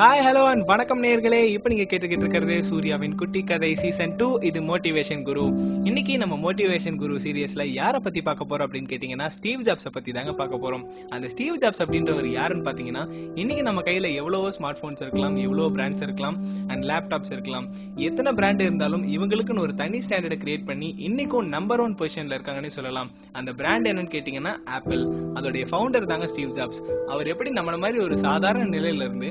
Hi hello and வணக்கம் நேர்களே. இப்போ நீங்க கேட்டுக்கிட்டு இருக்கிறது சூர்யாவின் குட்டி கதை சீசன் டூ இது மோட்டிவேஷன் குரு இன்னைக்கு நம்ம மோட்டிவேஷன் குரு சீரியஸ்ல யாரை பத்தி பார்க்க போறோம் அப்படின்னு கேட்டீங்கன்னா ஸ்டீவ் ஜாப்ஸை பத்தி தாங்க பார்க்க போறோம். அந்த ஸ்டீவ் ஜாப்ஸ் அப்படின்றவர் யாருன்னு பாத்தீங்கன்னா இன்னைக்கு நம்ம கையில எவ்வளவு ஸ்மார்ட் போன்ஸ் இருக்கலாம் எவ்வளவு பிராண்ட்ஸ் இருக்கலாம் அண்ட் லேப்டாப்ஸ் இருக்கலாம். எத்தனை பிராண்ட் இருந்தாலும் இவங்களுக்குன்னு ஒரு தனி ஸ்டாண்டர்டை கிரியேட் பண்ணி இன்னைக்கும் நம்பர் ஒன் பொசிஷன்ல இருக்காங்கன்னு சொல்லலாம். அந்த பிராண்ட் என்னன்னு கேட்டீங்கன்னா ஆப்பிள் அதோடைய ஃபவுண்டர் தாங்க ஸ்டீவ் ஜாப்ஸ் அவர் எப்படி நம்மள மாதிரி ஒரு சாதாரண நிலையில இருந்து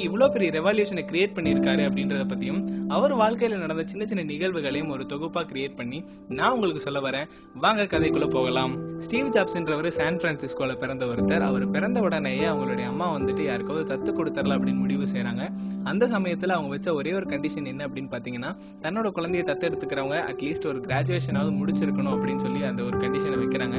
இன்னைக்கு இவ்வளவு பெரிய ரெவல்யூஷனை கிரியேட் பண்ணியிருக்காரு அப்படின்றத பத்தியும் அவர் வாழ்க்கையில நடந்த சின்ன சின்ன நிகழ்வுகளையும் ஒரு தொகுப்பா கிரியேட் பண்ணி நான் உங்களுக்கு சொல்ல வரேன். வாங்க கதைக்குள்ள போகலாம். ஸ்டீவ் ஜாப்ஸ்ன்றவர் சான் பிரான்சிஸ்கோல பிறந்த ஒருத்தர். அவர் பிறந்த உடனேயே அவங்களுடைய அம்மா வந்துட்டு யாருக்காவது தத்து கொடுத்துடலாம் அப்படின்னு முடிவு செய்கிறாங்க அந்த சமயத்துல அவங்க வச்ச ஒரே ஒரு கண்டிஷன் என்ன அப்படின்னு பாத்தீங்கன்னா தன்னோட குழந்தைய தத்து எடுத்துக்கிறவங்க அட்லீஸ்ட் ஒரு கிராஜுவேஷனாவது முடிச்சிருக்கணும் அப்படின்னு சொல்லி அந்த ஒரு கண்டிஷனை வைக்கிறாங்க.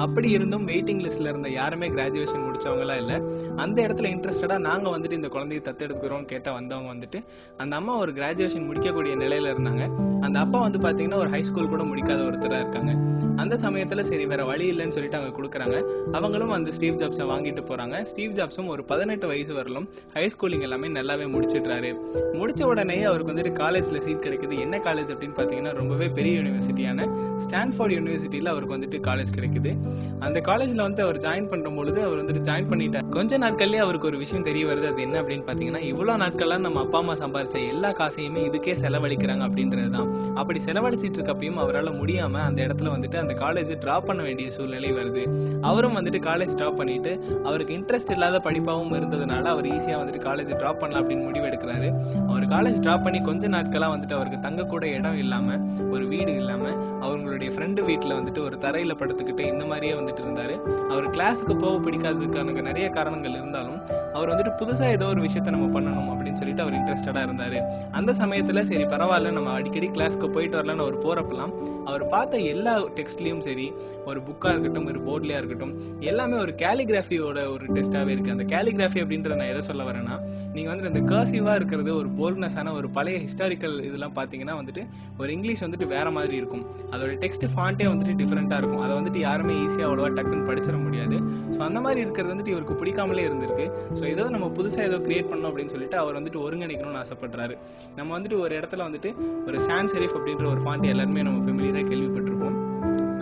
அப்படி இருந்தும் வெயிட்டிங் லிஸ்ட்ல இருந்த யாருமே கிராஜுவேஷன் முடிச்சவங்களா இல்ல. அந்த இடத்துல இன்ட்ரெஸ்டடா நாங்க வந்துட்டு இந்த குழந்தைய தத்து எடுத்துக்கிறோம் வந்தவங்க வந்துட்டு அந்த அம்மா ஒரு கிராஜுவேஷன் முடிக்கக்கூடிய நிலையில இருந்தாங்க. அந்த அப்பா வந்து பாத்தீங்கன்னா ஒரு ஹை ஸ்கூல் கூட முடிக்காத ஒருத்தரா இருக்காங்க. அந்த சமயத்துல சரி வேற வழி இல்லைன்னு சொல்லிட்டு அவங்க கொடுக்குறாங்க. அவங்களும் அந்த ஸ்டீவ் ஜாப்ஸை வாங்கிட்டு போறாங்க. ஸ்டீவ் ஜாப்ஸும் ஒரு பதினெட்டு வயசு வரலும் ஹை ஸ்கூலிங் எல்லாமே நல்லாவே முடிச்சிடுறாரு. முடிச்ச உடனே அவருக்கு வந்துட்டு காலேஜ்ல சீட் கிடைக்குது. என்ன காலேஜ் அப்படின்னு பாத்தீங்கன்னா ரொம்பவே பெரிய யூனிவர்சிட்டியான ஸ்டான்ஃபோர்ட் யூனிவர்சிட்டியில அவருக்கு வந்துட்டு காலேஜ் கிடைக்குது. அந்த காலேஜ்ல வந்து அவர் ஜாயின் பண்ணும் பொழுது அவர் வந்துட்டு ஜாயின் பண்ணிட்டார். கொஞ்ச நாட்கள்லயே அவருக்கு ஒரு விஷயம் தெரிய வருது. அது என்ன அப்படின்னு பாத்தீங்கன்னா இவ்வளவு நாட்கள்லாம் நம்ம அப்பா அம்மா சம்பாரிச்ச எல்லா காசையுமே இதுக்கே செலவழிக்கிறாங்க அப்படின்றதுதான். அப்படி செலவழிச்சிட்டு இருக்கப்பையும் அவரால் முடியாம அந்த இடத்துல வந்துட்டு அந்த காலேஜ் டிராப் பண்ண வேண்டிய சூழ்நிலை வருது. அவரும் வந்துட்டு காலேஜ் டிராப் பண்ணிட்டு அவருக்கு இன்ட்ரெஸ்ட் இல்லாத படிப்பாவும் இருந்ததுனால அவர் ஈஸியா வந்துட்டு காலேஜ் டிராப் பண்ணலாம் அப்படின்னு முடிவு எடுக்கிறாரு. அவர் காலேஜ் டிராப் பண்ணி கொஞ்ச நாட்களா வந்துட்டு அவருக்கு தங்க கூட இடம் இல்லாம ஒரு வீடு இல்லாம அவங்களுடைய ஃப்ரெண்டு வீட்டுல வந்துட்டு ஒரு தரையில படுத்துக்கிட்டு இந்த மாதிரி மாதிரியே வந்துட்டு இருந்தாரு. அவர் கிளாஸுக்கு போக பிடிக்காததுக்கான நிறைய காரணங்கள் இருந்தாலும் அவர் வந்துட்டு புதுசா ஏதோ ஒரு விஷயத்த நம்ம பண்ணணும் அப்படின்னு சொல்லிட்டு அவர் இன்ட்ரெஸ்டடா இருந்தாரு. அந்த சமயத்துல சரி பரவாயில்ல நம்ம அடிக்கடி கிளாஸ்க்கு போயிட்டு வரலான்னு அவர் போறப்பெல்லாம் அவர் பார்த்த எல்லா டெக்ஸ்ட்லயும் சரி ஒரு புக்கா இருக்கட்டும் ஒரு போர்ட்லயா இருக்கட்டும் எல்லாமே ஒரு கேலிகிராஃபியோட ஒரு டெஸ்டாவே இருக்கு. அந்த கேலிகிராஃபி அப்படின்றத நான் எதை சொல்ல வரேன்னா நீங்க வந்துட்டு இந்த கர்சிவா இருக்கிறது ஒரு போல்ட்னஸான ஒரு பழைய ஹிஸ்டாரிக்கல் இதெல்லாம் பாத்தீங்கன்னா வந்துட்டு ஒரு இங்கிலீஷ் வந்துட்டு வேற மாதிரி இருக்கும். அதோட டெக்ஸ்ட் ஃபாண்டே வந்துட்டு டிஃப்ரெண்டா இருக்கும். அதை வந்துட்டு யாருமே ஈஸியா அவ்வளவா டக்குன்னு படிச்சிட முடியாது. ஸோ அந்த மாதிரி இருக்கிறது வந்துட்டு இவருக்கு பிடிக்காமலே இருந்திருக்கு. ஸோ ஏதோ நம்ம புதுசா ஏதோ கிரியேட் பண்ணணும் அப்படின்னு சொல்லிட்டு அவர் வந்துட்டு ஒருங்கிணைக்கணும்னு ஆசைப்படுறாரு. நம்ம வந்துட்டு ஒரு இடத்துல வந்துட்டு ஒரு சான் செரிஃப் அப்படின்ற ஒரு ஃபாண்ட் எல்லாருமே நம்ம ஃபெமிலியரா கேள்விப்பட்டிருப்போம்.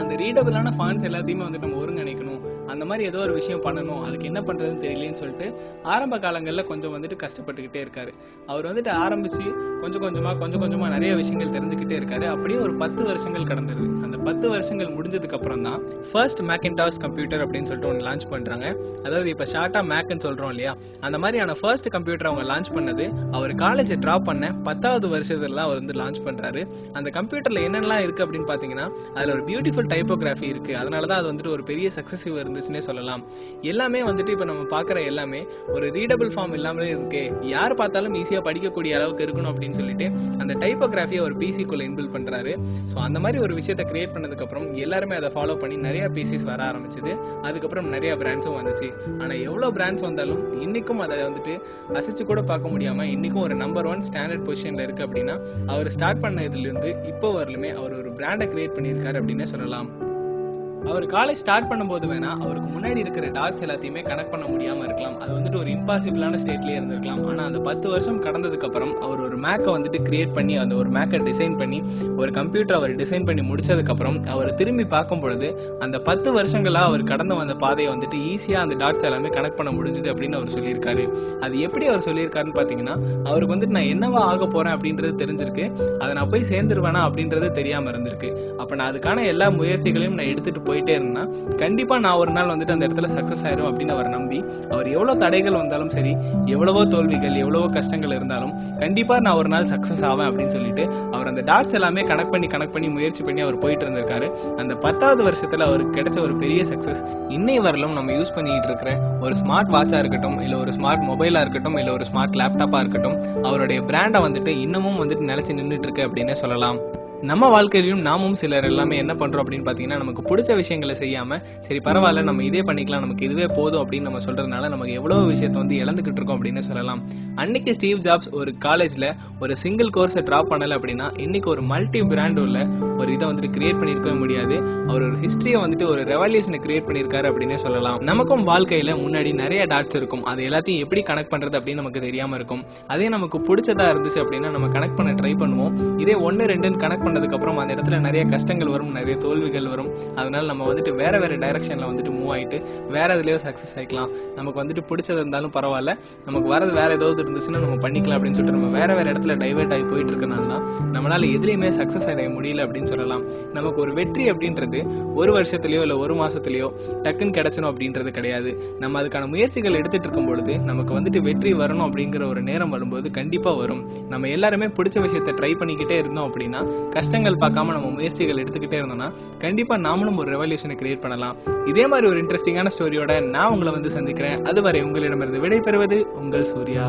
அந்த ரீடபிளான ஃபாண்ட்ஸ் எல்லாத்தையுமே வந்துட்டு நம்ம ஒருங்கிணைக்கணும். அந்த மாதிரி ஏதோ ஒரு விஷயம் பண்ணணும். அதுக்கு என்ன பண்ணுறதுன்னு தெரியலன்னு சொல்லிட்டு ஆரம்ப காலங்களில் கொஞ்சம் வந்துட்டு கஷ்டப்பட்டுக்கிட்டே இருக்காரு. அவர் வந்துட்டு ஆரம்பிச்சு கொஞ்சம் கொஞ்சமாக கொஞ்சம் கொஞ்சமாக நிறைய விஷயங்கள் தெரிஞ்சுக்கிட்டே இருக்காரு. அப்படியே ஒரு பத்து வருஷங்கள் கடந்துருது. அந்த பத்து வருஷங்கள் முடிஞ்சதுக்கு அப்புறம் தான் ஃபர்ஸ்ட் மேக்கின்டாஸ் கம்ப்யூட்டர் அப்படின்னு சொல்லிட்டு ஒன்று லான்ச் பண்ணுறாங்க அதாவது இப்போ ஷார்ட்டாக மேக்குன்னு சொல்கிறோம் இல்லையா? அந்த மாதிரியான ஃபர்ஸ்ட் கம்ப்யூட்டர் அவங்க லான்ச் பண்ணது அவர் காலேஜ் ட்ராப் பண்ண பத்தாவது வருஷத்துல அவர் வந்து லான்ச் பண்ணுறாரு அந்த கம்ப்யூட்டரில் என்னென்னலாம் இருக்குது அப்படின்னு பார்த்தீங்கன்னா அதில் ஒரு பியூட்டிஃபுல் டைப்போகிராஃபி இருக்குது அதனால தான் அது வந்துட்டு ஒரு பெரிய சக்சஸிவ் இருந்துச்சுன்னே சொல்லலாம். எல்லாமே வந்துட்டு இப்ப நம்ம பாக்குற எல்லாமே ஒரு ரீடபிள் ஃபார்ம் இல்லாமலே இருக்கு. யார் பார்த்தாலும் ஈஸியா படிக்கக்கூடிய அளவுக்கு இருக்கணும் அப்படின்னு சொல்லிட்டு அந்த டைப்போகிராஃபியை ஒரு பிசிக்குள்ள இன்பில் பண்றாரு. ஸோ அந்த மாதிரி ஒரு விஷயத்த கிரியேட் பண்ணதுக்கு அப்புறம் எல்லாருமே அதை ஃபாலோ பண்ணி நிறைய பிசிஸ் வர ஆரம்பிச்சது. அதுக்கப்புறம் நிறைய பிராண்ட்ஸும் வந்துச்சு. ஆனா எவ்வளவு பிராண்ட்ஸ் வந்தாலும் இன்னைக்கும் அதை வந்துட்டு அசைச்சு கூட பார்க்க முடியாம இன்னைக்கும் ஒரு நம்பர் ஒன் ஸ்டாண்டர்ட் பொசிஷன்ல இருக்கு அப்படின்னா அவர் ஸ்டார்ட் பண்ண இதுல இருந்து இப்போ வரலுமே அவர் ஒரு பிராண்டை கிரியேட் பண்ணியிருக்காரு அப்படின்னே சொல்லலாம். அவர் காலேஜ் ஸ்டார்ட் பண்ணும்போது வேணா அவருக்கு முன்னாடி இருக்கிற டாட்ஸ் எல்லாத்தையுமே கனெக்ட் பண்ண முடியாம இருக்கலாம். அது வந்துட்டு ஒரு இம்பாசிபிளான ஸ்டேட்லயே இருந்திருக்கலாம். ஆனா அந்த பத்து வருஷம் கடந்ததுக்கு அப்புறம் அவர் ஒரு மேக்கை வந்துட்டு கிரியேட் பண்ணி அந்த ஒரு மேக்கை டிசைன் பண்ணி ஒரு கம்ப்யூட்டர் அவர் டிசைன் பண்ணி முடிச்சதுக்கு அப்புறம் அவர் திரும்பி பார்க்கும் பொழுது அந்த பத்து வருஷங்களா அவர் கடந்து வந்த பாதையை வந்துட்டு ஈஸியா அந்த டாட்ஸ் எல்லாமே கனெக்ட் பண்ண முடிஞ்சது அப்படின்னு அவர் சொல்லியிருக்காரு. அது எப்படி அவர் சொல்லியிருக்காருன்னு பாத்தீங்கன்னா அவருக்கு வந்துட்டு நான் என்னவா ஆக போறேன் அப்படின்றது தெரிஞ்சிருக்கு. அதை நான் போய் சேர்ந்துருவேனா அப்படின்றது தெரியாம இருந்திருக்கு. அப்ப நான் அதுக்கான எல்லா முயற்சிகளையும் நான் எடுத்துட்டு போயிட்டே இருந்தேன்னா கண்டிப்பா நான் ஒரு நாள் வந்துட்டு அந்த இடத்துல சக்சஸ் ஆயிரும் அப்படின்னு அவர் நம்பி அவர் எவ்வளவு தடைகள் வந்தாலும் சரி எவ்வளவோ தோல்விகள் எவ்வளவோ கஷ்டங்கள் இருந்தாலும் கண்டிப்பா நான் ஒரு நாள் சக்சஸ் ஆவேன் அப்படின்னு சொல்லிட்டு அவர் அந்த டாட்ஸ் எல்லாமே கனெக்ட் பண்ணி கனெக்ட் பண்ணி முயற்சி பண்ணி அவர் போயிட்டு இருந்திருக்காரு. அந்த பத்தாவது வருஷத்துல அவருக்கு கிடைச்ச ஒரு பெரிய சக்சஸ் இன்னை வரலும் நம்ம யூஸ் பண்ணிட்டு இருக்கிற ஒரு ஸ்மார்ட் வாட்சா இருக்கட்டும் இல்ல ஒரு ஸ்மார்ட் மொபைலா இருக்கட்டும் இல்ல ஒரு ஸ்மார்ட் லேப்டாப்பா இருக்கட்டும் அவருடைய பிராண்டை வந்துட்டு இன்னமும் வந்துட்டு நிலைச்சு நின்றுட்டு இருக்கு அப்படின்னே சொல்லலாம். நம்ம வாழ்க்கையிலும் நாமும் சிலர் எல்லாமே என்ன பண்றோம் அப்படின்னு பாத்தீங்கன்னா நமக்கு பிடிச்ச விஷயங்களை செய்யாம சரி பரவாயில்ல நம்ம இதே பண்ணிக்கலாம் நமக்கு இதுவே போதும் அப்படின்னு நம்ம சொல்றதுனால நமக்கு எவ்வளவு விஷயத்த வந்து இழந்துகிட்டு இருக்கோம் அப்படின்னு சொல்லலாம். அன்னைக்கு ஸ்டீவ் ஜாப்ஸ் ஒரு காலேஜ்ல ஒரு சிங்கிள் கோர்ஸை டிராப் பண்ணல அப்படின்னா இன்னைக்கு ஒரு மல்டி பிராண்ட் உள்ள ஒரு இதை வந்துட்டு கிரியேட் பண்ணிருக்கவே முடியாது. அவர் ஹிஸ்டரியை வந்துட்டு ஒரு ரெவல்யூஷனை கிரியேட் பண்ணியிருக்காரு அப்படின்னே சொல்லலாம். நமக்கும் வாழ்க்கையில முன்னாடி நிறைய டாட்ஸ் இருக்கும். அது எல்லாத்தையும் எப்படி கனெக்ட் பண்றது அப்படின்னு நமக்கு தெரியாம இருக்கும். அதே நமக்கு பிடிச்சதா இருந்துச்சு அப்படின்னா நம்ம கனெக்ட் பண்ண ட்ரை பண்ணுவோம். இதே ஒன்னு ரெண்டுன்னு கனெக்ட் பண்ணதுக்கு அப்புறம் அந்த இடத்துல நிறைய கஷ்டங்கள் வரும் நிறைய தோல்விகள் வரும். அதனால நம்ம வந்துட்டு வேற வேற டைரக்ஷன்ல வந்துட்டு மூவ் ஆயிட்டு வேற இதுலயோ சக்சஸ் ஆயிக்கலாம். நமக்கு வந்துட்டு பிடிச்சது இருந்தாலும் பரவாயில்ல. நமக்கு வரது வேற ஏதாவது இருந்துச்சுன்னா நம்ம பண்ணிக்கலாம் அப்படின்னு சொல்லிட்டு நம்ம வேற வேற இடத்துல டைவெர்ட் ஆகி போயிட்டு இருக்கனால தான் நம்மளால எதுலையுமே சக்சஸ் அடைய முடியல அப்படின்னு சொல்லலாம். நமக்கு ஒரு வெற்றி அப்படின்றது ஒரு வருஷத்துலயோ இல்ல ஒரு மாசத்துலயோ டக்குன்னு கிடைச்சணும் அப்படின்றது கிடையாது. நம்ம அதுக்கான முயற்சிகள் எடுத்துட்டு இருக்கும் பொழுது நமக்கு வந்துட்டு வெற்றி வரணும் அப்படிங்கிற ஒரு நேரம் வரும்போது கண்டிப்பா வரும். நம்ம எல்லாருமே பிடிச்ச விஷயத்த ட்ரை பண்ணிக்கிட்டே இருந்தோம் அப்படின்னா கஷ்டங்கள் பார்க்காம நம்ம முயற்சிகள் எடுத்துக்கிட்டே இருந்தோம்னா கண்டிப்பா நாமளும் ஒரு ரெவல்யூஷனை கிரியேட் பண்ணலாம். இதே மாதிரி ஒரு இன்ட்ரெஸ்டிங்கான ஸ்டோரியோட நான் உங்களை வந்து சந்திக்கிறேன். அதுவரை உங்களிடமிருந்து விடை பெறுவது உங்கள் சூர்யா.